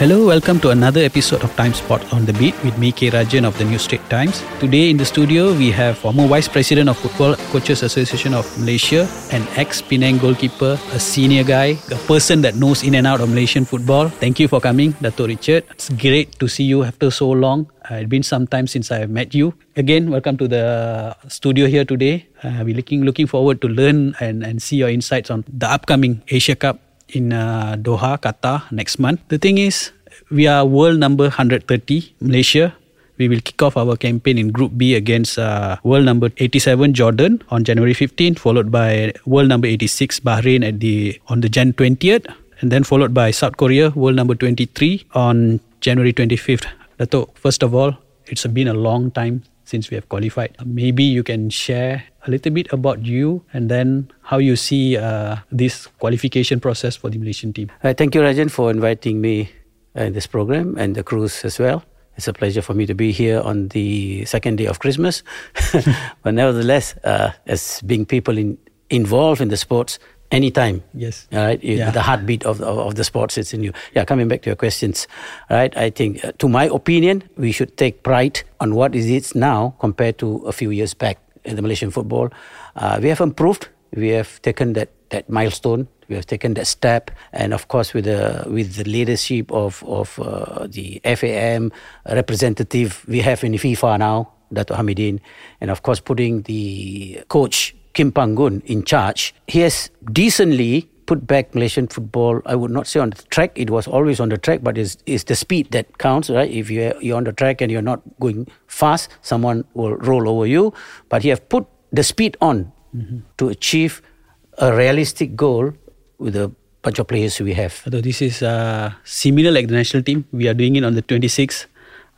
Hello, welcome to another episode of Timesport on the Beat with me, K. Rajan of the New Straits Times. Today in the studio, we have former Vice President of Football Coaches Association of Malaysia, an ex Penang goalkeeper, a senior guy, a person that knows in and out of Malaysian football. Thank you for coming, Dato' Richard. It's great to see you after so long. Uh, it's been some time since I have met you. Again, welcome to the studio here today. Uh, we're looking, looking forward to learn and, and see your insights on the upcoming Asia Cup in uh, Doha, Qatar next month. The thing is, we are world number 130, Malaysia. We will kick off our campaign in Group B against uh, world number 87, Jordan, on January 15th, followed by world number 86, Bahrain, at the on the Jan 20th, and then followed by South Korea, world number 23, on January 25th. Dato, first of all, it's been a long time since we have qualified. Maybe you can share a little bit about you and then how you see uh, this qualification process for the Malaysian team. Uh, thank you, Rajan, for inviting me in this program and the cruise as well. It's a pleasure for me to be here on the second day of Christmas. but nevertheless, uh, as being people in, involved in the sports, anytime. Yes. All right. Yeah. The heartbeat of, of, of the sports is in you. Yeah. Coming back to your questions. Right. I think, uh, to my opinion, we should take pride on what is it now compared to a few years back in the Malaysian football. Uh, we have improved. We have taken that, that milestone. We have taken that step, and of course, with the with the leadership of of uh, the FAM representative we have in FIFA now, Dato Hamidin, and of course, putting the coach Kim Pan-gon in charge, he has decently put back Malaysian football. I would not say on the track; it was always on the track, but it's, it's the speed that counts, right? If you're, you're on the track and you're not going fast, someone will roll over you. But he have put the speed on to achieve a realistic goal with a bunch of players we have. Although this is uh, similar like the national team, we are doing it on the 26th.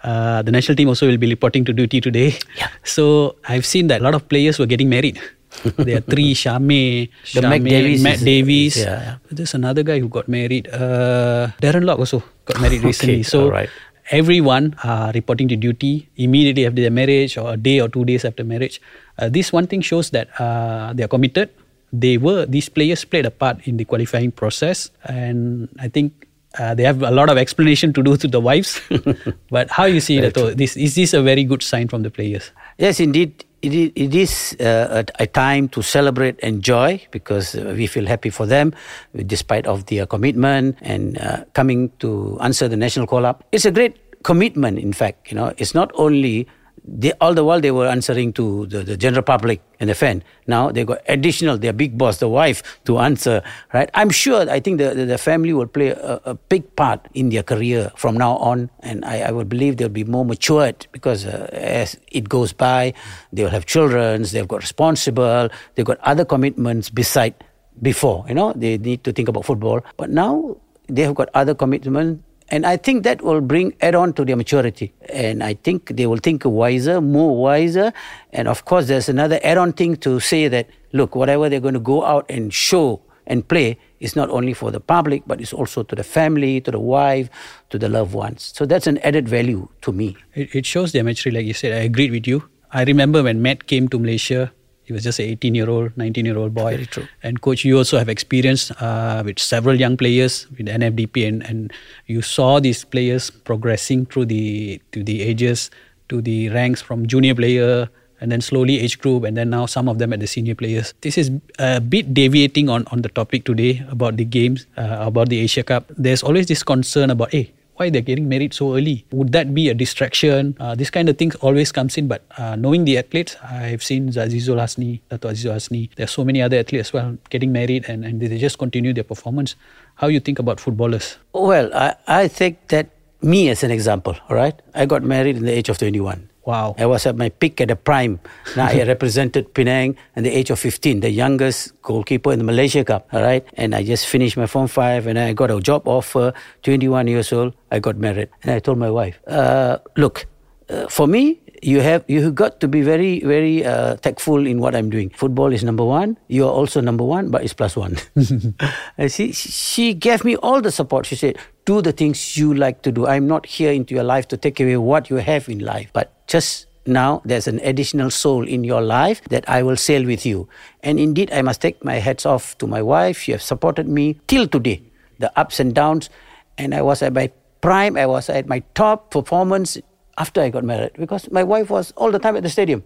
Uh, the national team also will be reporting to duty today. Yeah. So I've seen that a lot of players were getting married. there are three Shame, Shame, Mac Davies Matt is- Davies. yeah, yeah. There's another guy who got married. Uh, Darren Lock also got married recently. Okay, So alright. everyone are reporting to duty immediately after their marriage or a day or two days after marriage. Uh, this one thing shows that uh, they are committed. They were these players played a part in the qualifying process, and I think uh, they have a lot of explanation to do to the wives. but how you see that? though? This is this a very good sign from the players? Yes, indeed. It is, it is uh, a, a time to celebrate and joy because uh, we feel happy for them despite of their commitment and uh, coming to answer the national call up. It's a great commitment, in fact. You know, it's not only they, all the while they were answering to the, the general public and the fan. Now they got additional, their big boss, the wife, to answer. Right? I'm sure. I think the the, the family will play a, a big part in their career from now on, and I, I would believe they'll be more matured because uh, as it goes by, they'll have children, they've got responsible, they've got other commitments beside before. You know, they need to think about football, but now they have got other commitments. And I think that will bring add on to their maturity. And I think they will think wiser, more wiser. And of course, there's another add on thing to say that, look, whatever they're going to go out and show and play is not only for the public, but it's also to the family, to the wife, to the loved ones. So that's an added value to me. It, it shows their maturity, like you said. I agreed with you. I remember when Matt came to Malaysia, he was just an 18 year old, 19 year old boy. Very true. And coach, you also have experience uh, with several young players with NFDP, and, and you saw these players progressing through the to the ages, to the ranks from junior player, and then slowly age group, and then now some of them at the senior players. This is a bit deviating on, on the topic today about the games, uh, about the Asia Cup. There's always this concern about, hey, why they're getting married so early. Would that be a distraction? Uh, this kind of thing always comes in. But uh, knowing the athletes, I've seen Azizul Hasni, Dato Azizul Hasni. There's so many other athletes as well getting married and, and they just continue their performance. How you think about footballers? Well, I, I think that me as an example, all right? I got married in the age of 21. Wow. I was at my peak at the prime. Now I represented Penang at the age of 15, the youngest goalkeeper in the Malaysia Cup. All right. And I just finished my Form 5 and I got a job offer, 21 years old. I got married. And I told my wife, uh, look, uh, for me, you have you got to be very very uh, tactful in what I'm doing. Football is number one. You are also number one, but it's plus one. and she she gave me all the support. She said, "Do the things you like to do. I'm not here into your life to take away what you have in life, but just." Now there's an additional soul in your life that I will sail with you. And indeed, I must take my hats off to my wife. She has supported me till today, the ups and downs. And I was at my prime, I was at my top performance after I got married because my wife was all the time at the stadium.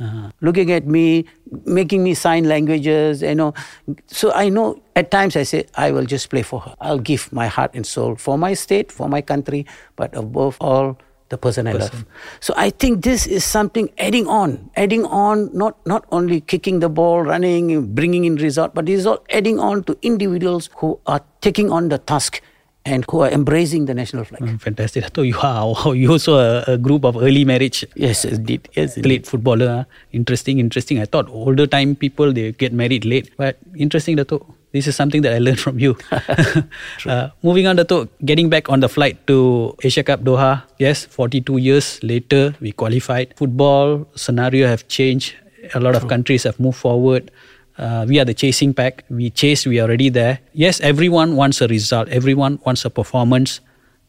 Uh-huh. Looking at me, making me sign languages, you know. So I know at times I say, I will just play for her. I'll give my heart and soul for my state, for my country, but above all, the person, person. I love. So I think this is something adding on, adding on, not not only kicking the ball, running, bringing in result, but this is all adding on to individuals who are taking on the task and who are embracing the national flag. Mm, fantastic. So you are you also a, a, group of early marriage. Yes, indeed. Yes, played footballer. Interesting, interesting. I thought older time people they get married late, but interesting. Dato. This is something that I learned from you. uh, moving on, Dato, getting back on the flight to Asia Cup Doha. Yes, 42 years later, we qualified. Football scenario have changed. A lot True. of countries have moved forward uh, we are the chasing pack. We chase, we are already there. Yes, everyone wants a result, everyone wants a performance,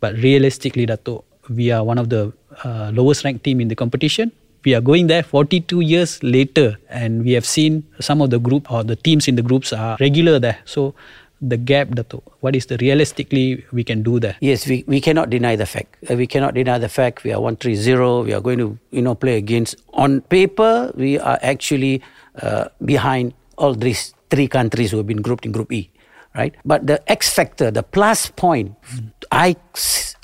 but realistically, Dato, we are one of the uh, lowest ranked team in the competition. We are going there 42 years later, and we have seen some of the group or the teams in the groups are regular there. So, the gap, Dato, what is the realistically we can do there? Yes, we, we cannot deny the fact. Uh, we cannot deny the fact we are 1 3 0. We are going to you know play against. On paper, we are actually uh, behind all these three countries who have been grouped in Group E, right? But the X factor, the plus point, I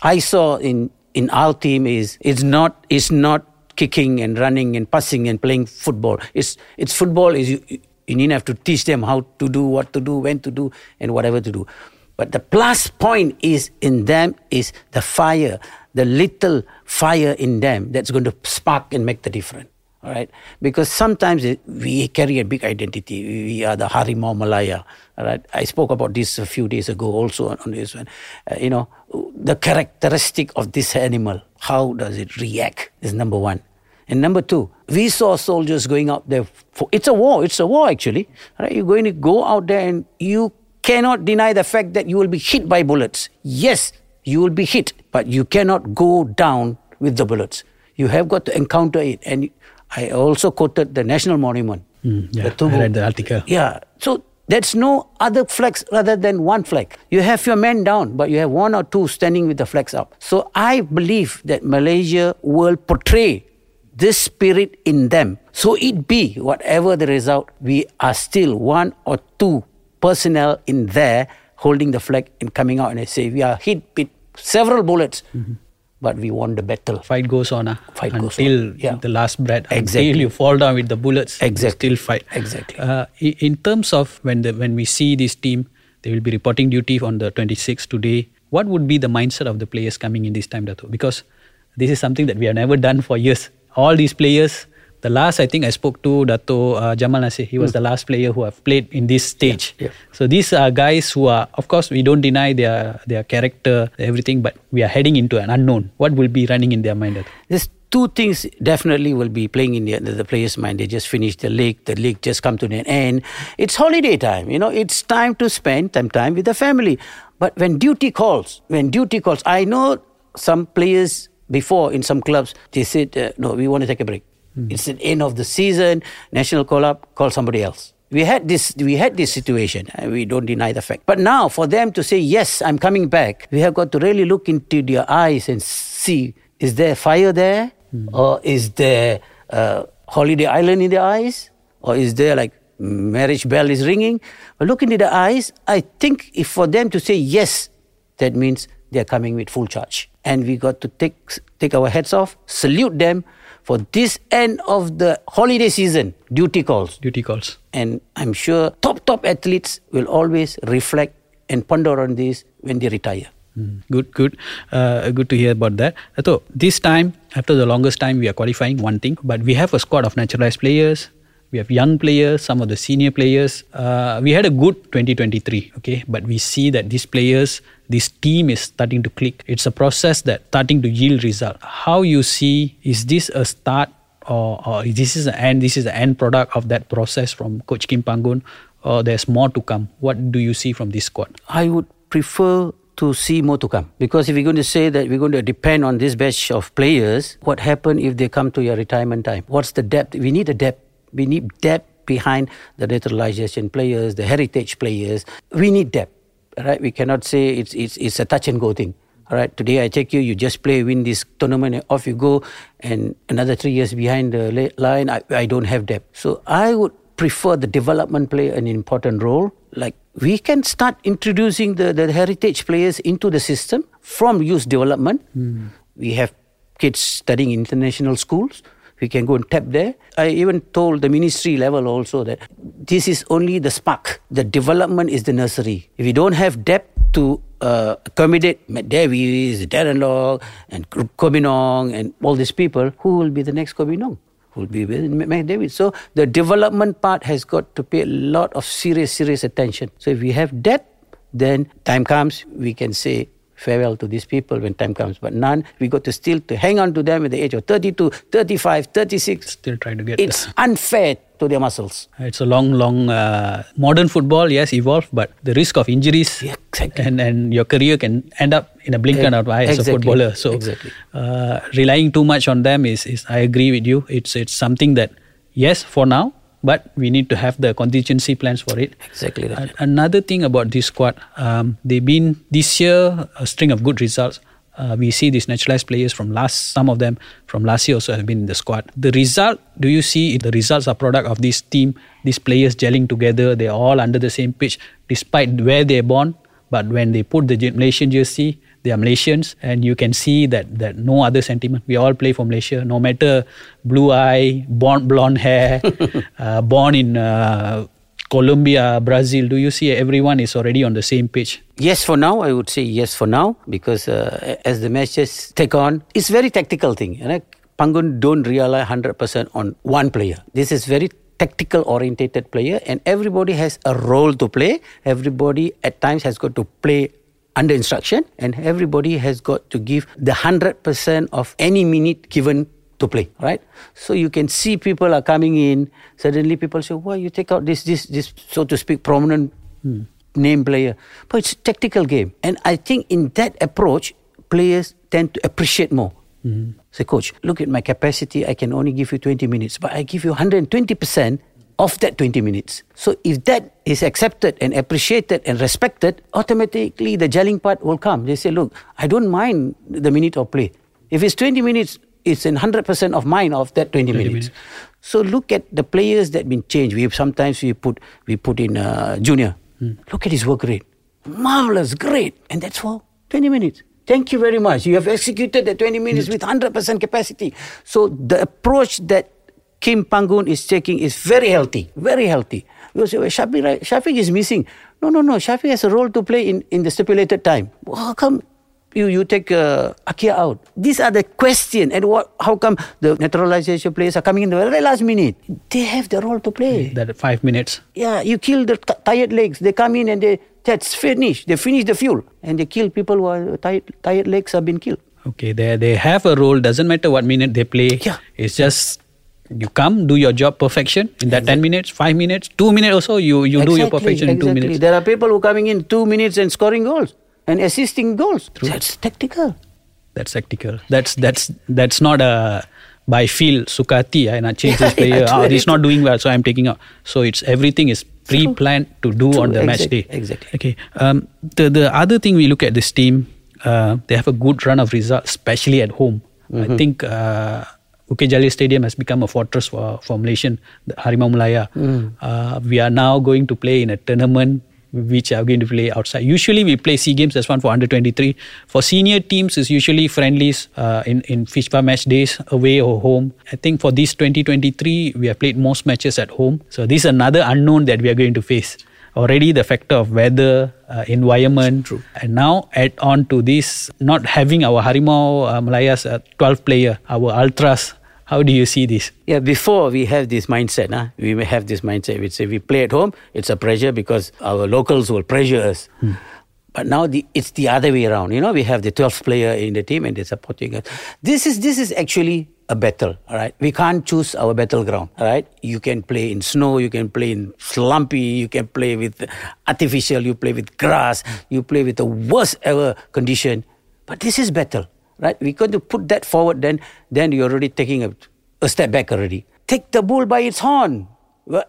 I saw in in our team is it's not it's not kicking and running and passing and playing football. It's it's football is you you need have to teach them how to do what to do, when to do, and whatever to do. But the plus point is in them is the fire, the little fire in them that's going to spark and make the difference all right? Because sometimes we carry a big identity. We are the harimau malaya right? I spoke about this a few days ago also on, on this one. Uh, you know the characteristic of this animal how does it react is number one. And number two we saw soldiers going out there for it's a war it's a war actually right? You're going to go out there and you cannot deny the fact that you will be hit by bullets. Yes you will be hit but you cannot go down with the bullets. You have got to encounter it and I also quoted the national monument. Mm, yeah, the I read the article. Yeah. So there's no other flags rather than one flag. You have your men down, but you have one or two standing with the flags up. So I believe that Malaysia will portray this spirit in them. So it be whatever the result, we are still one or two personnel in there holding the flag and coming out and say we are hit with several bullets. Mm-hmm but we won the battle. Fight goes on, uh, fight until goes on. Yeah. the last breath. Exactly. Until you fall down with the bullets. Exactly. Still fight. Exactly. Uh, in terms of when the when we see this team, they will be reporting duty on the 26th today. What would be the mindset of the players coming in this time, Dato? Because this is something that we have never done for years. All these players the last I think I spoke to Dato uh, Jamal Nasir. He was mm. the last player who have played in this stage. Yeah, yeah. So these are guys who are, of course, we don't deny their their character, everything, but we are heading into an unknown. What will be running in their mind? There's two things definitely will be playing in the, the players' mind. They just finished the league. The league just come to an end. It's holiday time. You know, it's time to spend some time with the family. But when duty calls, when duty calls, I know some players before in some clubs they said, uh, "No, we want to take a break." Mm. It's the end of the season. National call up, call somebody else. We had this. We had this situation. And we don't deny the fact. But now, for them to say yes, I'm coming back, we have got to really look into their eyes and see: is there fire there, mm. or is there uh, holiday island in their eyes, or is there like marriage bell is ringing? But look into the eyes. I think if for them to say yes, that means they are coming with full charge, and we got to take take our heads off, salute them for this end of the holiday season, duty calls. Duty calls. And I'm sure top, top athletes will always reflect and ponder on this when they retire. Mm. Good, good. Uh, good to hear about that. So, this time, after the longest time, we are qualifying one thing, but we have a squad of naturalized players, we have young players, some of the senior players. Uh, we had a good 2023, okay, but we see that these players, this team is starting to click. It's a process that starting to yield result. How you see is this a start or, or this is the end? This is the end product of that process from Coach Kim Pan-gon, or there's more to come. What do you see from this squad? I would prefer to see more to come. Because if we're going to say that we're going to depend on this batch of players, what happen if they come to your retirement time? What's the depth? We need a depth we need depth behind the naturalization players, the heritage players. We need depth, right? We cannot say it's it's it's a touch and go thing. All right, today I take you, you just play, win this tournament, and off you go. And another three years behind the line, I, I don't have depth. So I would prefer the development play an important role. Like we can start introducing the, the heritage players into the system from youth development. Mm. We have kids studying international schools. We can go and tap there. I even told the ministry level also that this is only the spark. The development is the nursery. If you don't have depth to uh, accommodate Matt Davies, Darren Lock, and Koh and all these people, who will be the next Koh will be Matt Davies. So the development part has got to pay a lot of serious, serious attention. So if we have depth, then time comes, we can say farewell to these people when time comes. But none, we got to still to hang on to them at the age of 32, 35, 36. Still trying to get It's unfair to their muscles. It's a long, long, uh, modern football, yes, evolved, but the risk of injuries yeah, exactly. and, and your career can end up in a blink and of eye exactly. as a footballer. So exactly. uh, relying too much on them is, is, I agree with you, it's, it's something that, yes, for now, but we need to have the contingency plans for it. Exactly. Uh, another thing about this squad, um, they've been this year a string of good results. Uh, we see these naturalized players from last, some of them from last year also have been in the squad. The result, do you see the results are product of this team, these players gelling together, they're all under the same pitch, despite where they're born, but when they put the Malaysian jersey, they are Malaysians, and you can see that that no other sentiment. We all play for Malaysia, no matter blue eye, born blonde hair, uh, born in uh, Colombia, Brazil. Do you see everyone is already on the same page? Yes, for now, I would say yes for now because uh, as the matches take on, it's very tactical thing. You know? Pan-gon don't rely 100% on one player. This is very tactical orientated player and everybody has a role to play everybody at times has got to play under instruction and everybody has got to give the 100% of any minute given to play right so you can see people are coming in suddenly people say why you take out this this this so to speak prominent hmm. name player but it's a tactical game and i think in that approach players tend to appreciate more mm-hmm. say coach look at my capacity i can only give you 20 minutes but i give you 120% of that 20 minutes. So if that is accepted and appreciated and respected, automatically the gelling part will come. They say, look, I don't mind the minute of play. If it's 20 minutes, it's in 100% of mine of that 20, 20 minutes. minutes. So look at the players that been changed. We sometimes we put we put in uh, junior. Hmm. Look at his work rate, marvelous, great, and that's for 20 minutes. Thank you very much. You have executed the 20 minutes hmm. with 100% capacity. So the approach that Kim Pan-gon is taking is very healthy, very healthy. You say, well, Shafiq. Shafiq is missing. No, no, no. Shafiq has a role to play in, in the stipulated time. How come you, you take uh, Akhyar out? These are the question. And what? how come the naturalization players are coming in the very last minute? They have the role to play. That five minutes. Yeah, you kill the t- tired legs. They come in and they that's finished. They finish the fuel and they kill people who are tired, tired legs have been killed. Okay, they they have a role. Doesn't matter what minute they play. Yeah, it's just you come do your job perfection in that exactly. 10 minutes 5 minutes 2 minutes also you you exactly, do your perfection exactly. in 2 minutes there are people who coming in 2 minutes and scoring goals and assisting goals True. that's tactical that's tactical that's that's that's not a by feel sukati and I change this player yeah, oh, he's not doing well so i'm taking out so it's everything is pre-planned to do True. on the match day exactly okay um the the other thing we look at this team uh, they have a good run of results especially at home mm-hmm. i think uh, Bukit Jalil Stadium has become a fortress for, for Malaysian, the Harimau Malaya. Mm. Uh, we are now going to play in a tournament which are going to play outside. Usually we play SEA Games, as one for under 23. For senior teams, it's usually friendlies uh, in, in FIFA match days, away or home. I think for this 2023, we have played most matches at home. So this is another unknown that we are going to face already the factor of weather, uh, environment, and now add on to this, not having our Harimau uh, Malaya's uh, 12 player, our ultras. How do you see this? Yeah, before we have this mindset, huh? we may have this mindset. We say we play at home, it's a pressure because our locals will pressure us. Hmm. But now the, it's the other way around. You know, we have the 12th player in the team and they're supporting us. This is this is actually a battle, all right? We can't choose our battleground, all right? You can play in snow, you can play in slumpy, you can play with artificial, you play with grass, you play with the worst ever condition. But this is battle, right? We're going to put that forward, then, then you're already taking a, a step back already. Take the bull by its horn.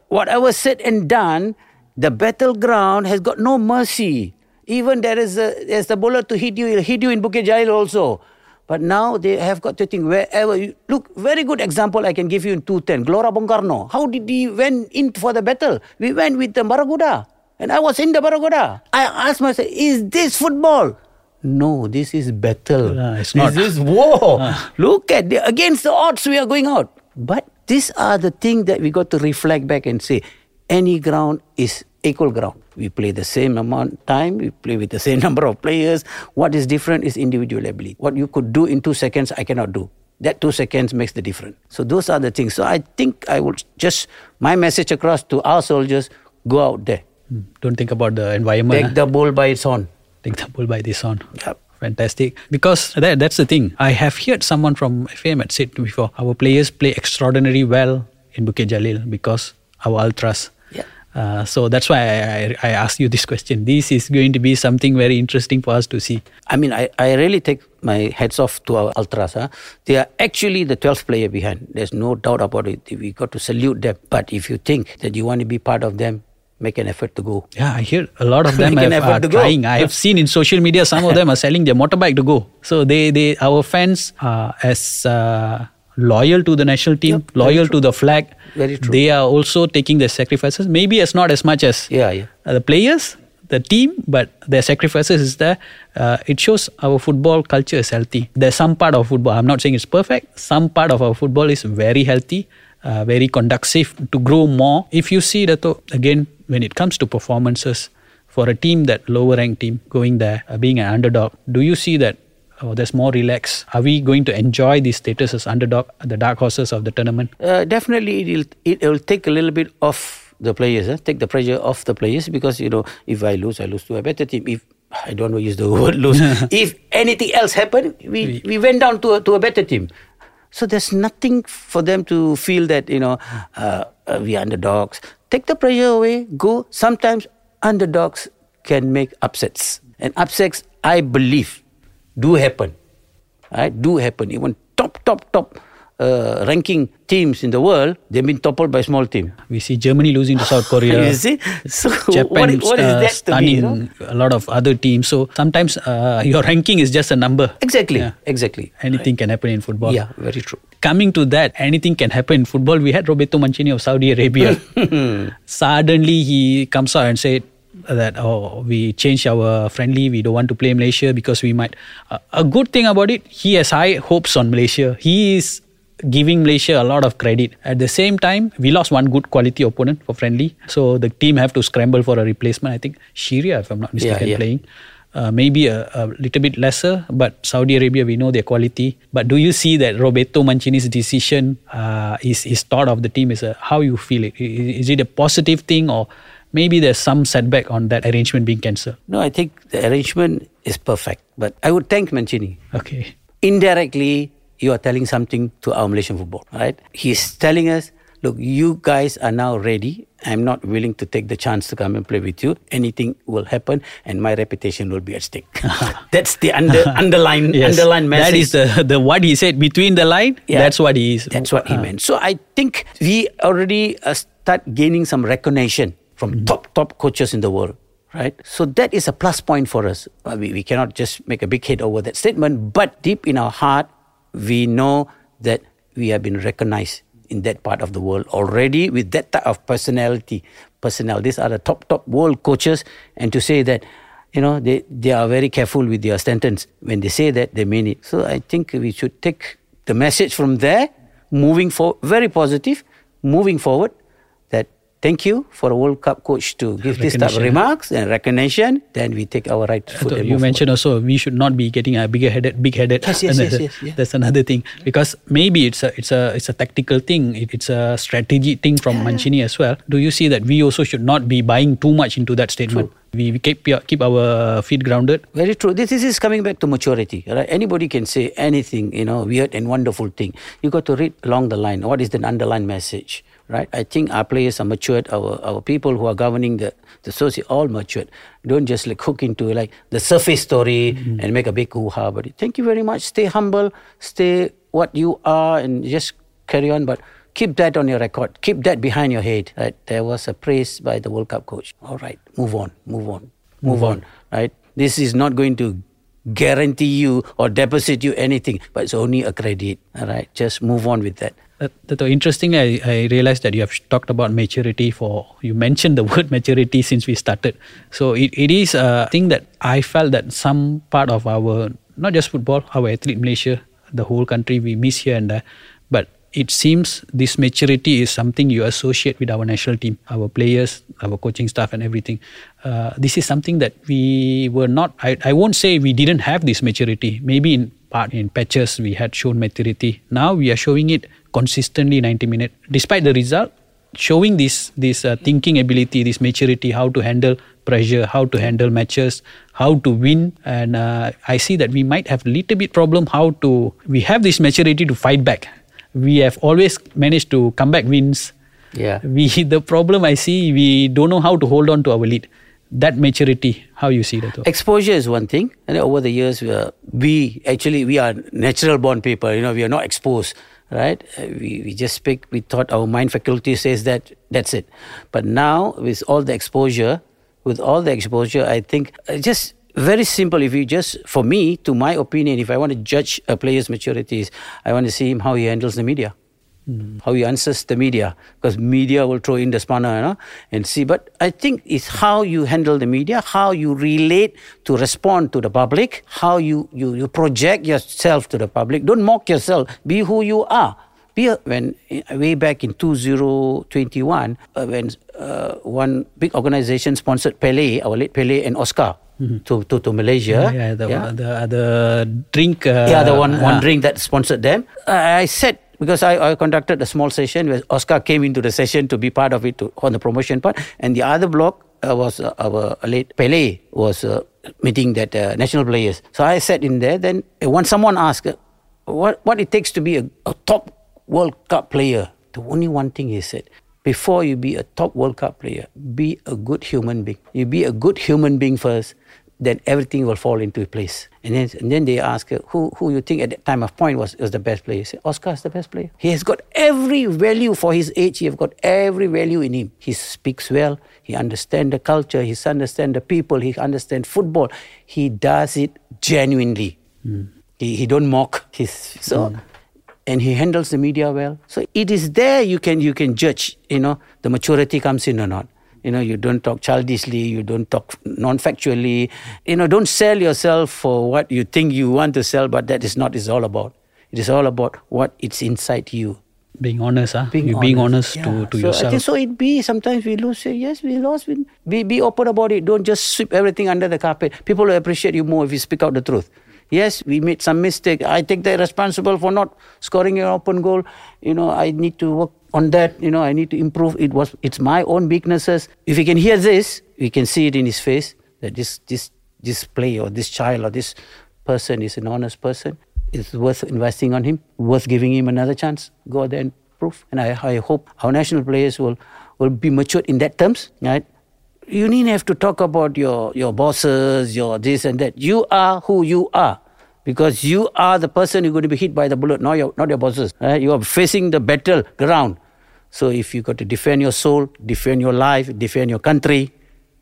Whatever said and done, the battleground has got no mercy. Even there is a, there's the bowler to hit you, he'll hit you in Bukit Jalil also. But now they have got to think wherever you look. Very good example I can give you in 210. Gelora Bung Karno. How did he went in for the battle? We went with the Barracuda, and I was in the Barracuda. I asked myself, "Is this football?" No, this is battle. Uh, this not. is war. Look at the, against the odds we are going out. But these are the things that we got to reflect back and say, any ground is equal ground. We play the same amount time, we play with the same number of players. What is different is individual ability. What you could do in two seconds, I cannot do. That two seconds makes the difference. So those are the things. So I think I would just my message across to our soldiers: go out there, Hmm. Don't think about the environment. take the bull by its horn. Bull by this on. Yep. Fantastic. Because that, that's the thing. I have heard someone from FM had said before, our players play extraordinarily well in Bukit Jalil because our ultras. Yeah. Uh, so that's why I, I, I asked you this question. This is going to be something very interesting for us to see. I mean, I, I really take my hats off to our ultras. Huh? They are actually the 12th player behind. There's no doubt about it. We got to salute them. But if you think that you want to be part of them, make an effort to go. Yeah, I hear a lot of them have, are trying. I have seen in social media some of them are selling their motorbike to go. So they, they our fans are as uh, loyal to the national team, Yep, loyal to the flag. Very true. They are also taking their sacrifices. Maybe as not as much as Yeah, yeah. uh, the players, the team, but their sacrifices is there. Uh, it shows our football culture is healthy. There's some part of football. I'm not saying it's perfect. Some part of our football is very healthy, uh, very conducive to grow more. If you see that again, when it comes to performances for a team that lower ranked team going there, uh, being an underdog, do you see that? Oh, there's more relaxed. Are we going to enjoy this status as underdog, the dark horses of the tournament? Uh, definitely, it'll, it will take a little bit off the players, eh? take the pressure off the players because, you know, if I lose, I lose to a better team. If I don't want to use the word lose. if anything else happened, we, we went down to a, to a better team. So there's nothing for them to feel that, you know, uh, uh, we are underdogs. Take the pressure away, go. Sometimes underdogs can make upsets. And upsets, I believe, do happen. Right? Do happen. Even top, top, top uh, ranking teams in the world, they've been toppled by small team. We see Germany losing to South Korea. You see? So Japan what, is- what is uh, that to stunning me? You know? a lot of other teams. So sometimes uh, your ranking is just a number. Exactly. Yeah. Exactly. Anything can happen in football. Yeah, very true. Coming to that, anything can happen in football. We had Roberto Mancini of Saudi Arabia. Suddenly he comes out and said that oh we changed our friendly. We don't want to play Malaysia because we might. Uh, a good thing about it, he has high hopes on Malaysia. He is giving Malaysia a lot of credit. At the same time, we lost one good quality opponent for friendly, so the team have to scramble for a replacement. I think Syria, if I'm not mistaken, yeah. playing. Uh, maybe a, a little bit lesser, but Saudi Arabia, we know their quality. But do you see that Roberto Mancini's decision uh, is, is thought of the team? Is a, how you feel it? Is it a positive thing or maybe there's some setback on that arrangement being cancelled? No, I think the arrangement is perfect. But I would thank Mancini. Okay. Indirectly, you are telling something to our Malaysian football, right? He's telling us, look, you guys are now ready. I'm not willing to take the chance to come and play with you. Anything will happen, and my reputation will be at stake. That's the under, underline Yes. underline message. That is the, the what he said between the line. Yeah. That's what he is. That's what he Uh, meant. So I think we already uh, start gaining some recognition from top top coaches in the world, right? So that is a plus point for us. Uh, we, we cannot just make a big head over that statement, but deep in our heart, we know that we have been recognized in that part of the world already with that type of personality. Personnel. These are the top top world coaches, and to say that. You know, they, they are very careful with their sentence. When they say that, they mean it. So I think we should take the message from there, moving forward, very positive, moving forward, thank you for a World Cup coach to give this type of remarks and recognition. Then we take our right foot you mentioned also we should not be getting uh, a bigger headed, big headed. Yes, yes, yes, yes, yeah. That's another thing because maybe it's a it's a it's a tactical thing. It, it's a strategy thing from Mancini as well. Do you see that we also should not be buying too much into that statement? We, we keep keep our feet grounded. Very true. This, this is coming back to maturity. Right? Anybody can say anything, you know, weird and wonderful thing. You got to read along the line. What is the underlying message? Right? I think our players are matured. Our our people who are governing the the society all matured. Don't just like hook into like the surface story mm-hmm. and make a big hoo ha. But thank you very much. Stay humble. Stay what you are, and just carry on. But keep that on your record. Keep that behind your head. Right? There was a praise by the World Cup coach. All right, move on, move on. move, mm-hmm. on. right? This is not going to guarantee you or deposit you anything, but it's only a credit. All right, just move on with that. That, that interesting. I, I realized that you have talked about maturity for you mentioned the word maturity since we started. So it, it is a thing that I felt that some part of our not just football, our athlete Malaysia, the whole country we miss here and there. But it seems this maturity is something you associate with our national team, our players, our coaching staff, and everything. Uh, this is something that we were not. I, I won't say we didn't have this maturity. Maybe in part in patches we had shown maturity. Now we are showing it consistently 90 minutes. Despite the result, showing this this uh, thinking ability, this maturity, how to handle pressure, how to handle matches, how to win, and uh, I see that we might have a little bit problem how to. We have this maturity to fight back. We have always managed to come back wins. Yeah. We the problem I see we don't know how to hold on to our lead. That maturity, how you see that? Exposure is one thing, and over the years, we, are, we actually we are natural born people. You know, we are not exposed right? Uh, we, we just speak, we thought our mind faculty says that, that's it. But now, with all the exposure, with all the exposure, I think uh, just very simple. If you just, for me, to my opinion, if I want to judge a player's maturities, I want to see him how he handles the media mm. how you answers the media because media will throw in the spanner you know, and see but i think it's how you handle the media how you relate to respond to the public how you, you, you project yourself to the public don't mock yourself be who you are be when way back in 2021 uh, when uh, one big organization sponsored Pele our late Pele and Oscar Mm-hmm. To, to to Malaysia. Yeah, yeah the yeah. the the drink. Uh, yeah, the one one drink that sponsored them. I said because I, I conducted a small session where Oscar came into the session to be part of it to, on the promotion part, and the other block uh, was uh, our late Pele was uh, meeting that uh, national players. So I sat in there. Then uh, when someone asked uh, what what it takes to be a, a top World Cup player, the only one thing he said. Before you be a top World Cup player, be a good human being. You be a good human being first then everything will fall into place. And then, and then they ask who who you think at that time of point was, was the best player. Say, Oscar is the best player. He has got every value for his age. He has got every value in him. He speaks well. He understands the culture. He understands the people. He understands football. He does it genuinely. Mm. He, he don't mock his so. Mm. And he handles the media well. So it is there you can you can judge, you know, the maturity comes in or not. You know, you don't talk childishly, you don't talk non factually. You know, don't sell yourself for what you think you want to sell, but that is not it's all about. It is all about what it's inside you. Being honest, huh? Being you honest. being honest yeah. to, to so yourself. I think so it be sometimes we lose yes, we lost. We, be be open about it. Don't just sweep everything under the carpet. People will appreciate you more if you speak out the truth. Yes, we made some mistake. I take the responsible for not scoring an open goal. You know, I need to work on that. You know, I need to improve. It was it's my own weaknesses. If we can hear this, we can see it in his face that this this this player or this child or this person is an honest person. It's worth investing on him, worth giving him another chance. Go there and prove. And I, I hope our national players will will be matured in that terms, right? you need have to talk about your, your bosses, your this and that. You are who you are. Because you are the person who's going to be hit by the bullet, not your, not your bosses. Right? You are facing the battle ground. So if you've got to defend your soul, defend your life, defend your country,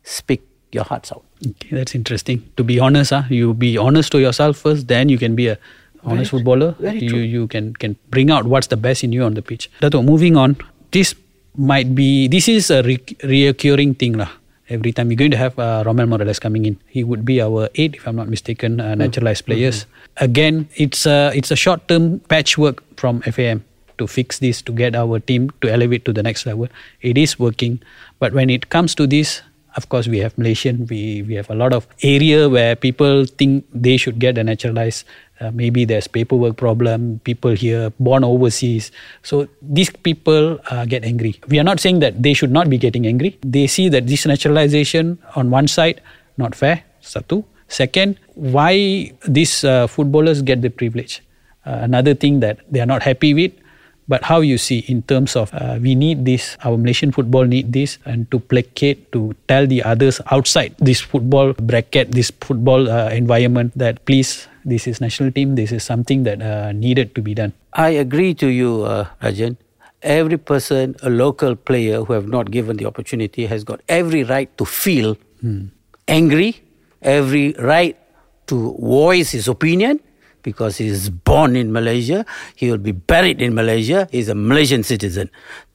speak your hearts out. Okay, that's interesting. To be honest, huh? you be honest to yourself first, then you can be a honest very, footballer. Very you you can can bring out what's the best in you on the pitch. Dato, moving on. This might be this is a re- reoccurring thing lah every time we're going to have uh, Romel Morales coming in. He would be our eight, if I'm not mistaken, uh, naturalized mm-hmm. players. Again, it's a it's a short term patchwork from FAM to fix this to get our team to elevate to the next level. It is working, but when it comes to this, of course, we have Malaysian. We we have a lot of area where people think they should get a naturalized uh, maybe there's paperwork problem people here born overseas. So these people uh, get angry. We are not saying that they should not be getting angry. They see that this naturalization on one side not fair satu. Second why these uh, footballers get the privilege? Uh, another thing that they are not happy with but how you see in terms of uh, we need this our malaysian football need this and to placate to tell the others outside this football bracket this football uh, environment that please this is national team this is something that uh, needed to be done i agree to you uh, rajan every person a local player who have not given the opportunity has got every right to feel hmm. angry, every right to voice his opinion because he is born in Malaysia. He will be buried in Malaysia. He's a Malaysian citizen.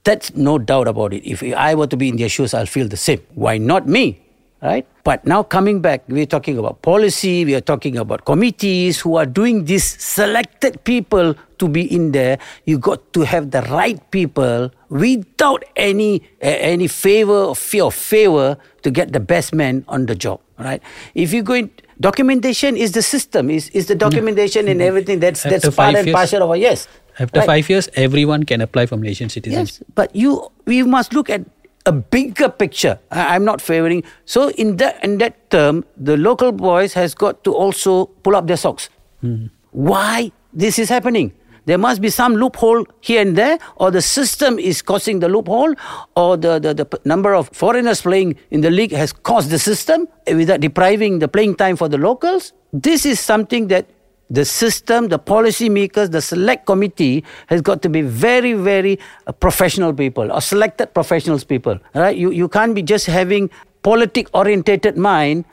That's no doubt about it. If I were to be in their shoes, I'll feel the same. Why not me? Right? But now coming back, we're talking about policy, we are talking about committees who are doing this selected people to be in there. You got to have the right people without any uh, any favor or fear of favor to get the best man on the job. Right? If you go in, documentation is the system, is, is the documentation and everything. That's that's part five and years- parcel of our yes. After Right. five years, everyone can apply for Malaysian citizenship. Yes, but you we must look at a bigger picture. I, I'm not favoring. So in that in that term, the local boys has got to also pull up their socks. Hmm. Why this is happening? There must be some loophole here and there, or the system is causing the loophole, or the, the, the number of foreigners playing in the league has caused the system without depriving the playing time for the locals. This is something that the system, the policy makers, the select committee has got to be very, very uh, professional people or selected professionals people. Right? You you can't be just having politic orientated mind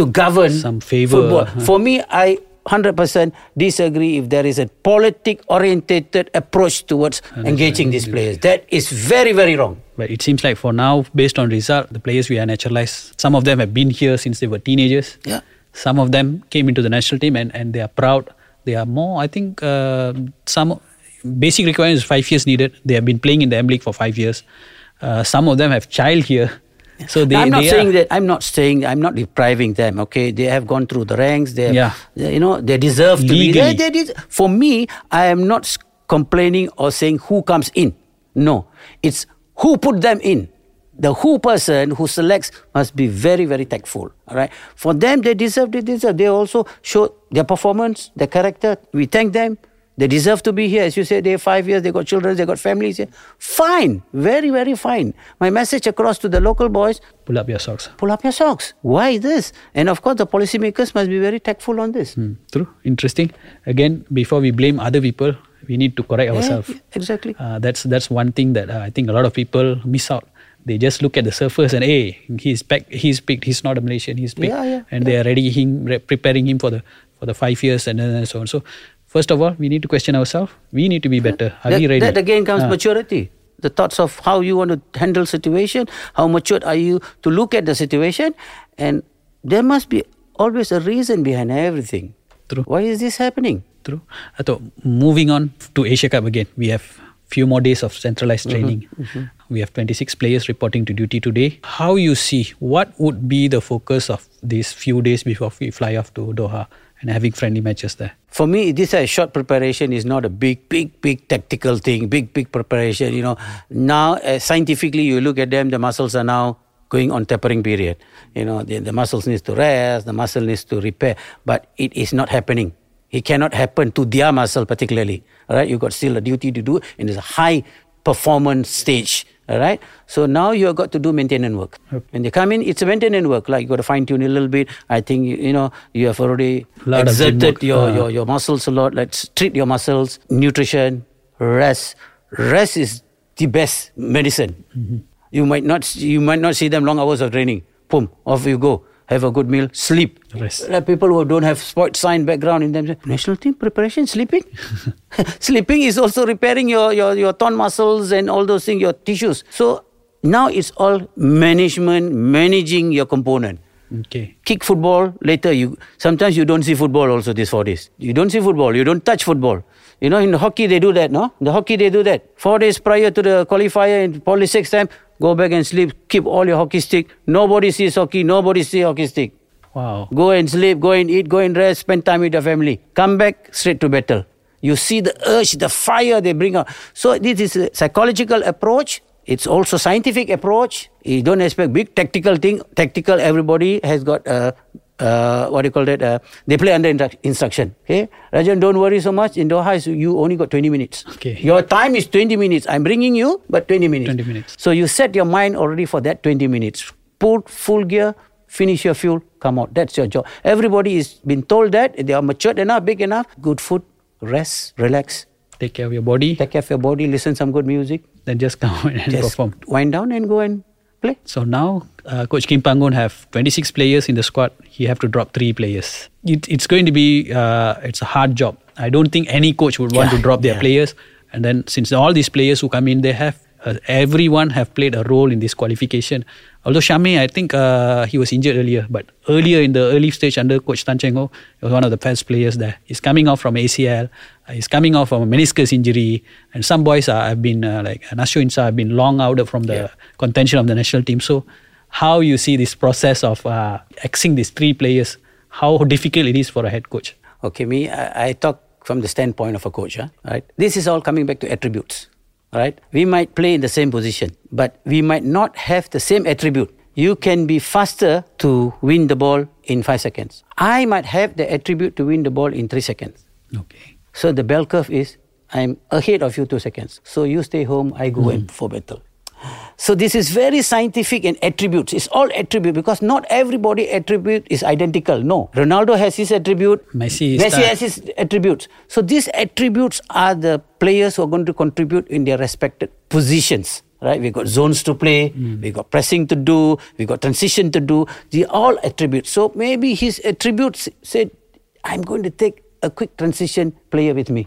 to govern Some favor, football. huh? For me, I. 100% disagree if there is a politic orientated approach towards engaging these players. That is very, very wrong. But it seems like for now, based on result, the players we are naturalized, some of them have been here since they were teenagers. Yeah. Some of them came into the national team and, and they are proud. They are more, I think, uh, some basic requirement is five years needed. They have been playing in the M League for five years. Uh, some of them have child here. So they, I'm not they saying are, that. I'm not saying. I'm not depriving them. Okay, they have gone through the ranks. They, have, Yeah. they- you know, they deserve to be there. They, des- for me, I am not complaining or saying who comes in. No, it's who put them in. The who person who selects must be very, very tactful. All right. For them, they deserve. They deserve. They also show their performance, their character. We thank them. They deserve to be here. As you say they have five years, they got children, they got families here. Fine. Very, very fine. My message across to the local boys pull up your socks. pull up your socks. Why this? And of course, the policymakers must be very tactful on this. Hmm, True. Interesting. Again, before we blame other people, we need to correct Yeah, ourselves. exactly. Uh, that's that's one thing that uh, I think a lot of people miss out. They just look at the surface and hey, he's picked, he's picked, he's not a Malaysian, he's picked, Yeah, yeah, and they are ready him re- preparing him for the for the five years and then and so on. So first of all, we need to question ourselves. We need to be better. Are that, we ready? that again comes Ah. maturity. The thoughts of how you want to handle situation, how matured are you to look at the situation, and there must be always a reason behind everything. True. Why is this happening? True. Atau moving on to Asia Cup again, we have few more days of centralized training. We have 26 players reporting to duty today. How you see what would be the focus of these few days before we fly off to Doha and having friendly matches there? For me, this a short preparation is not a big, big, big tactical thing, big, big preparation. You know, now uh, scientifically, you look at them, the muscles are now going on tapering period. You know, the, the muscles needs to rest, the muscle needs to repair, but it is not happening. It cannot happen to their muscle particularly. Right, you got still a duty to do, and it's a high performance stage. All right, so now you have got to do maintenance work. When they come in, it's a maintenance work. Like you got to fine tune a little bit. I think you, you know you have already Lot of gym exerted your, Ah. your your muscles a lot. Let's treat your muscles. Nutrition, rest. Rest is the best medicine. Mm-hmm. You might not you might not see them long hours of training. Boom, off you go. Have a good meal, sleep. Rest. People who don't have sports science background in them. say, National team preparation, sleeping. sleeping is also repairing your, your, your torn muscles and all those things, your tissues. So now it's all management, managing your component Okay. kick football later you sometimes you don't see football also these four days you don't see football you don't touch football you know in the hockey they do that no the hockey they do that four days prior to the qualifier in poly six time go back and sleep. Keep all your hockey stick. Nobody sees hockey. Nobody see hockey stick. Wow. go and sleep. Go and eat. Go and rest. Spend time with your family. Come back straight to battle. You see the urge the fire they bring out. So this is a psychological approach. It's also scientific approach. You don't expect big tactical thing tactical. Everybody has got uh, uh, what do you call that uh, they play under instru- instruction okay rajan don't worry so much in doha is you only got 20 minutes Okay. your time is 20 minutes i'm bringing you but 20 minutes 20 minutes. so you set your mind already for that 20 minutes. Put full gear, finish your fuel, come out. That's your job. Everybody is been told that they are matured enough, big enough. Good food, rest, relax, Take care of your body, take care of your body, listen some good music, then just come and just perform. wind down and go and play. So now uh, Coach Kim Pan-gon have 26 players in the squad. He have to drop three players. It, it's going to be uh, it's a hard job. I don't think any coach would want Yeah, to drop their yeah. players. And then since all these players who come in, they have uh, everyone have played a role in this qualification. Although Shami, I think uh, he was injured earlier, but earlier in the early stage under Coach Tan Cheng Hoe, he was one of the best players there. He's coming off from ACL. Uh, he's coming off from a meniscus injury, and some boys are, have been uh, like Nasho Insa have been long out from the Yeah. contention of the national team. So, how you see this process of uh, axing these three players? How difficult it is for a head coach? Okay, me, I, I talk from the standpoint of a coach. Huh? Right? This is all coming back to attributes. Right? We might play in the same position, but we might not have the same attribute. You can be faster to win the ball in five seconds. I might have the attribute to win the ball in three seconds. Okay. So the bell curve is I'm ahead of you two seconds. So you stay home, I go hmm. and for battle. So this is very scientific and attributes. It's all attribute because not everybody attribute is identical. No, Ronaldo has his attribute. Messi Messi has his attributes. So these attributes are the players who are going to contribute in their respected positions. Right, we got zones to play, mm. we got pressing to do, we got transition to do. The all attributes. So maybe his attributes said, "I'm going to take a quick transition player with me."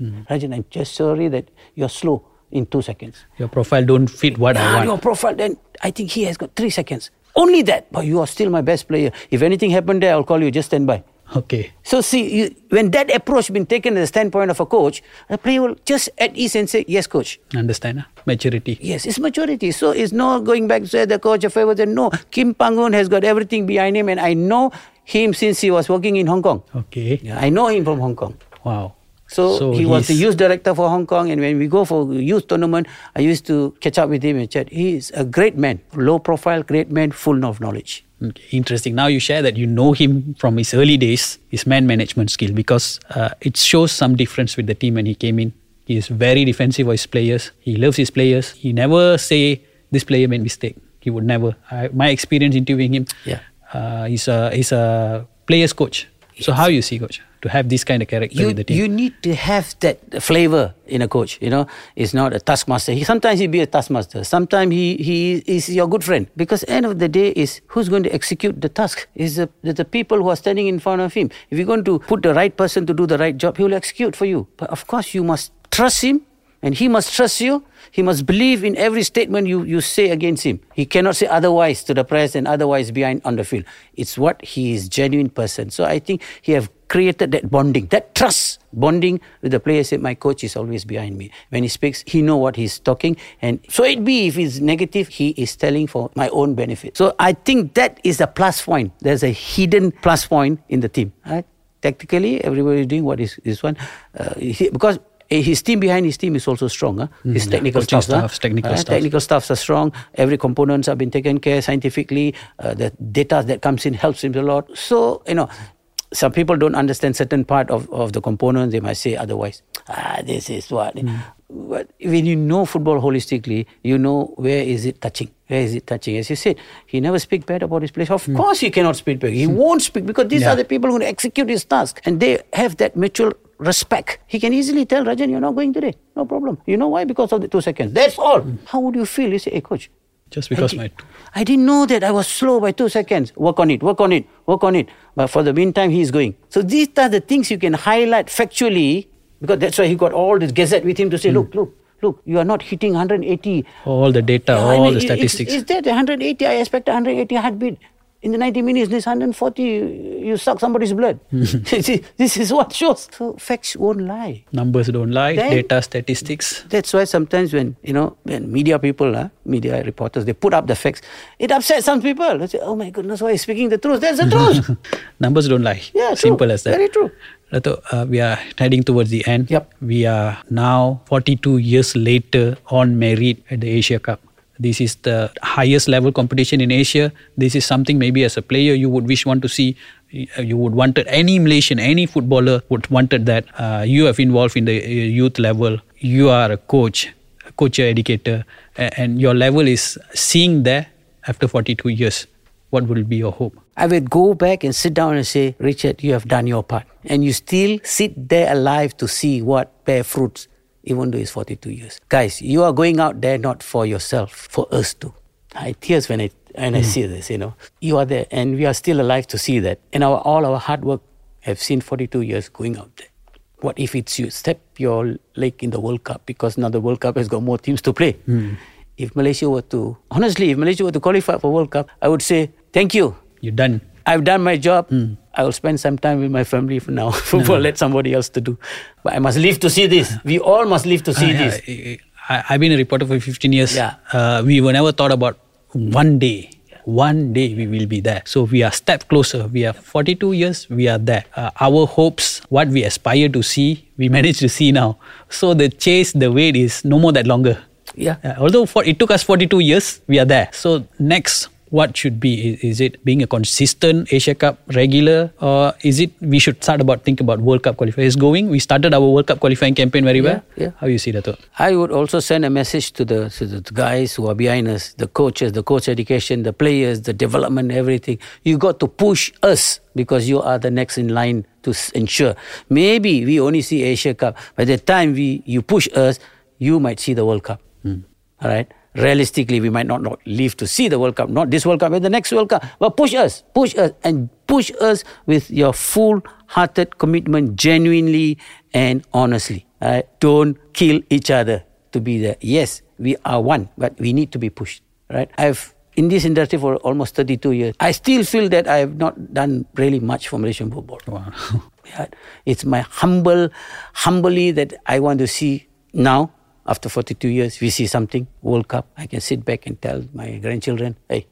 Mm. Rajan, I'm just sorry that you're slow in two seconds. Your profile don't fit what I Ah, want. your profile, then I think he has got three seconds. Only that, but you are still my best player. If anything happened there, I'll call you. Just stand by. Okay. So see, you, when that approach been taken as the standpoint of a coach, the player will just at ease and say, "Yes, coach." Understand? huh? Maturity. Yes, it's maturity. So it's not going back to say the coach favor. Then no, Kim Pan-gon has got everything behind him, and I know him since he was working in Hong Kong. Okay. Yeah, I know him from Hong Kong. Wow. So, he was the youth director for Hong Kong, and when we go for youth tournament, I used to catch up with him and chat. He is a great man, low profile, great man, full of knowledge. Okay, interesting. Now you share that you know him from his early days, his man management skill, because uh, it shows some difference with the team when he came in. He is very defensive of his players. He loves his players. He never say this player made mistake. He would never. I, my experience interviewing him, Yeah. uh, he's a he's a players coach. So how you see coach to have this kind of character You, with the team? you need to have that flavor in a coach. You know, it's not a taskmaster. He sometimes he be a taskmaster. Sometimes he he is your good friend. Because end of the day is who's going to execute the task is the, the the people who are standing in front of him. If you're going to put the right person to do the right job, he will execute for you. But of course, you must trust him. And he must trust you. He must believe in every statement you, you say against him. He cannot say otherwise to the press and otherwise behind on the field. It's what he is genuine person. So I think he have created that bonding, that trust bonding with the players. Say, my coach is always behind me. When he speaks, he know what he's talking. And so it be if he's negative, he is telling for my own benefit. So I think that is a plus point. There's a hidden plus point in the team. Right? Tactically, everybody is doing what is this one. Uh, he- because eh, his team behind his team is also strong. Huh? His Mm, technical coaching staff, staffs, technical uh, technical staffs are strong. Every components have been taken care scientifically. Uh, the data that comes in helps him a lot. So you know, some people don't understand certain part of, of the components. They might say otherwise. Ah, this is what. Hmm. But when you know football holistically, you know where is it touching. Where is it touching? As you said, he never speak bad about his place. Of hmm. course, he cannot speak bad. He hmm. won't speak because these Yeah. are the people who execute his task, and they have that mutual respect. He can easily tell Rajan, "You're not going today. No problem." You know why? Because of the two seconds. That's all. How would you feel? You say, "Hey, coach." Just because I, my I didn't know that I was slow by two seconds. Work on it, work on it, work on it. But for the meantime, he is going. So these are the things you can highlight factually because that's why he got all this gazette with him to say, hmm. look, look, look, you are not hitting 180. all the data, Yeah, I all mean, the statistics. Is that 180? I expect 180 heartbeat. In the 90 minutes, this 140, you suck somebody's blood. This is what shows. So facts won't lie. Numbers don't lie. Then- data, statistics. That's why sometimes when you know when media people, uh, media reporters, they put up the facts, it upsets some people. They say, "Oh my goodness, why is speaking the truth?" That's the truth. Numbers don't lie. Yeah, true. Simple as that. Very true. Dato, uh, we are heading towards the end. Yep. We are now 42 years later on merit at the Asia Cup. This is the highest level competition in Asia. This is something maybe as a player you would wish want to see. Uh, You would wanted any Malaysian, any footballer would wanted that. Uh, you have involved in the uh, youth level. You are a coach, a coach, educator, and your level is seeing there after 42 years. What will be your hope? I would go back and sit down and say, Richard, you have done your part. And you still sit there alive to see what bear fruits, even though it's 42 years. Guys, you are going out there not for yourself, for us too. I tears when I, and I hmm. see this, you know. You are there, and we are still alive to see that. And our, all our hard work have seen 42 years going out there. What if it's you step your leg in the World Cup because now the World Cup has got more teams to play? Hmm. If Malaysia were to, honestly, if Malaysia were to qualify for World Cup, I would say, thank you. You're done. I've done my job. Hmm. I will spend some time with my family for now. Football, let somebody else to do. But I must live to see this. We all must live to see Uh, this. yeah, I, I've been a reporter for 15 years. Yeah. Uh, we were never thought about one day. One day we will be there. So we are step closer. We are 42 years. We are there. Uh, our hopes, what we aspire to see, we manage to see now. So the chase, the wait is no more that longer. Yeah. Uh, although for, it took us 42 years, we are there. So next, what should be? Is, is it being a consistent Asia Cup regular, or is it we should start about think about World Cup qualifying? Is going? We started our World Cup qualifying campaign very well. yeah. How you see that? though? I would also send a message to the, to the guys who are behind us, the coaches, the coach education, the players, the development, everything. You got to push us because you are the next in line to ensure. Maybe we only see Asia Cup. By the time we you push us, you might see the World Cup. Hmm. All right. Realistically, we might not, not live to see the World Cup, not this World Cup, but the next World Cup. But push us, push us, and push us with your full-hearted commitment, genuinely and honestly. Right? Don't kill each other to be there. Yes, we are one, but we need to be pushed. Right? I've in this industry for almost 32 years. I still feel that I have not done really much for Malaysian football. Wow. Yeah, it's my humble, humbly that I want to see now. After 42 years, we see something World Cup. I can sit back and tell my grandchildren, "Hey,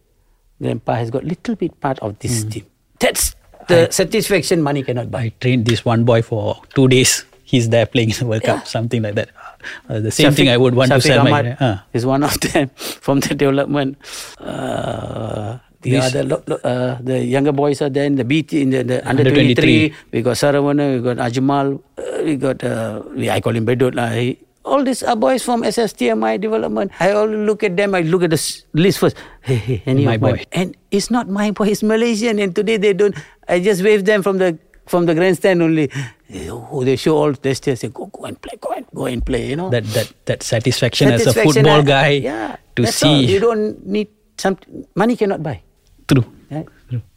Grandpa has got little bit part of this team." That's the satisfaction money cannot buy. I trained this one boy for two days. He's there playing in the World Cup, something like that. Uh, the same thing I would want to Shafiq sell Ahmad my. Uh, is one of them from the development. Uh, the This- other, uh, the younger boys are there in the BT in the, the under, Under 23. 23. We got Saravana, we got Ajmal, uh, we got uh, I call him. He- All these are boys from SSTMI development. I all look at them. I look at the list first. Hey, hey, any My of my boy. and it's not my boy. It's Malaysian, and today they don't. I just wave them from the from the grandstand only. Oh, they show all the Say go go and play, go and go and play. You know that that that satisfaction, as a football I- guy yeah, to that's all. see You don't need some money cannot buy. true. Right?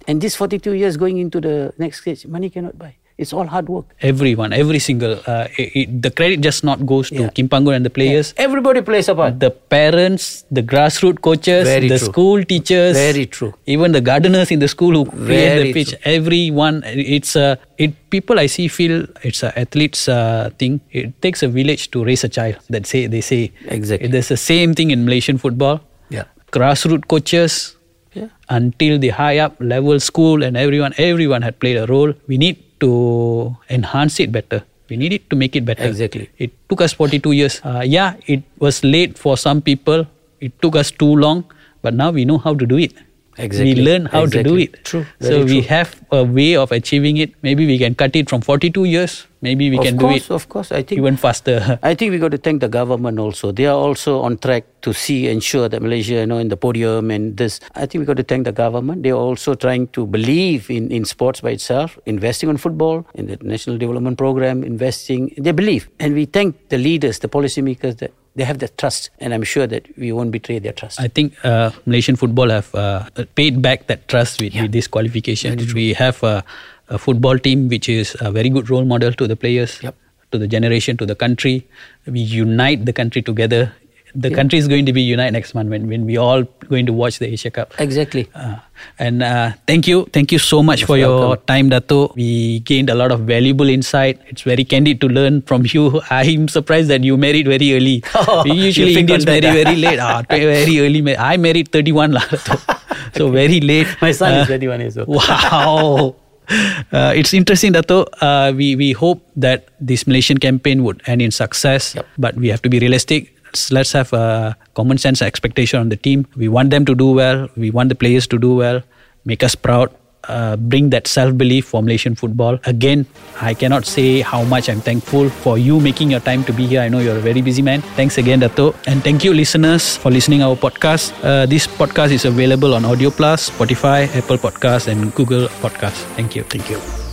And this 42 years going into the next stage, money cannot buy. It's all hard work. Everyone, every single, uh, it, it, the credit just not goes to Yeah. Kim Pan-gon and the players. Everybody plays a part. The parents, the grassroots coaches, Very the true. school teachers, Very true. Even the gardeners in the school who create the pitch. true. Everyone, it's a it. People I see feel it's a athletes uh, thing. It takes a village to raise a child. That say they say Exactly. There's the same thing in Malaysian football. Yeah. Grassroots coaches, Yeah. until the high up level school and everyone everyone had played a role we need to enhance it better we need it to make it better Exactly. it took us 42 years uh, yeah it was late for some people it took us too long but now we know how to do it Exactly. we learn how to do it True. so Very we true. have a way of achieving it maybe we can cut it from 42 years maybe we of can course, do it of course. I think even faster I think we got to thank the government also. They are also on track to see ensure that Malaysia, you know, in the podium and this. I think we got to thank the government. They are also trying to believe in, in sports by itself, investing on football, in the national development program, investing. They believe, and we thank the leaders, the policymakers that they have that trust, and I'm sure that we won't betray their trust. I think uh, Malaysian football have uh, paid back that trust with, with this qualification. We have a, a football team which is a very good role model to the players, Yep. to the generation, to the country. We unite the country together. The country is going to be united next month when, when we all going to watch the Asia Cup. exactly. Uh, and uh, thank you, thank you so much for your welcome. time, Dato. We gained a lot of valuable insight. It's very candid to learn from you. I'm surprised that you married very early. Oh, usually Indians that, marry very late. Ah, very early. I married 31 lah. Dato. so very late. My son Uh, is 31 years old. Wow. Uh, it's interesting, Dato. Uh, we, we hope that this Malaysian campaign would end in success, Yep. but we have to be realistic. Let's- Let's have a common sense expectation on the team. We want them to do well. We want the players to do well, make us proud, uh, bring that self belief for Malaysian football. Again, I cannot say how much I'm thankful for you making your time to be here. I know you're a very busy man. Thanks again, Dato. And thank you, listeners, for listening our podcast. Uh, this podcast is available on Audio Plus, Spotify, Apple Podcast, and Google Podcast. Thank you. Thank you.